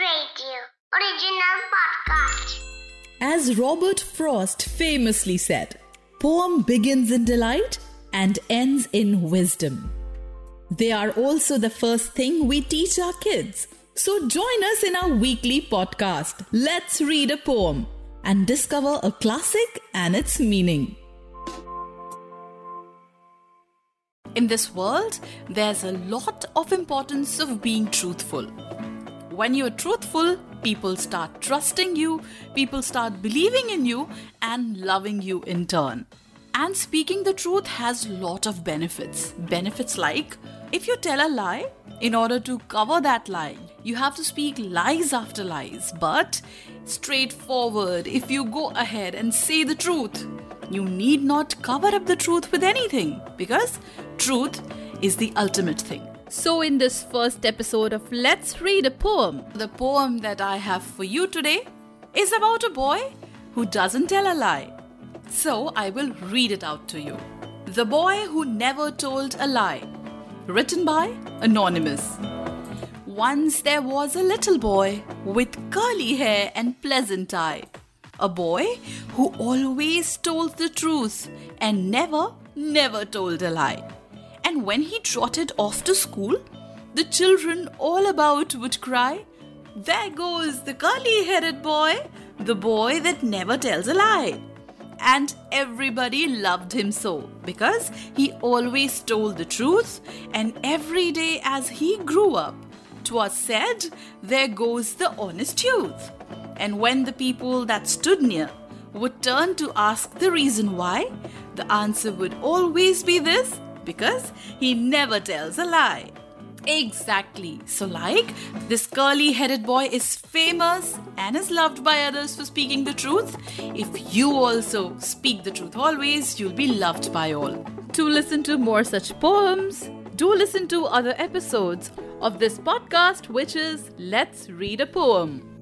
Radio, original podcast. As Robert Frost famously said, poem begins in delight and ends in wisdom. They are also the first thing we teach our kids. So join us in our weekly podcast, Let's Read a Poem, and discover a classic and its meaning. In this world, there's a lot of importance of being truthful. When you're truthful, people start trusting you, people start believing in you and loving you in turn. And speaking the truth has lot of benefits. Benefits like if you tell a lie, in order to cover that lie, you have to speak lies after lies, but straightforward if you go ahead and say the truth. You need not cover up the truth with anything because truth is the ultimate thing. So, in this first episode of Let's Read a Poem, the poem that I have for you today is about a boy who doesn't tell a lie. So, I will read it out to you. The Boy Who Never Told a Lie, written by Anonymous. Once there was a little boy with curly hair and pleasant eye. A boy who always told the truth and never, never told a lie. And when he trotted off to school, the children all about would cry, There goes the curly headed boy, the boy that never tells a lie. And everybody loved him so because he always told the truth, and every day as he grew up, 'twas said, There goes the honest youth. And when the people that stood near would turn to ask the reason why, the answer would always be this because he never tells a lie. Exactly. So, like, this curly headed boy is famous and is loved by others for speaking the truth. If you also speak the truth always, you'll be loved by all. To listen to more such poems, do listen to other episodes of this podcast, which is Let's Read a Poem.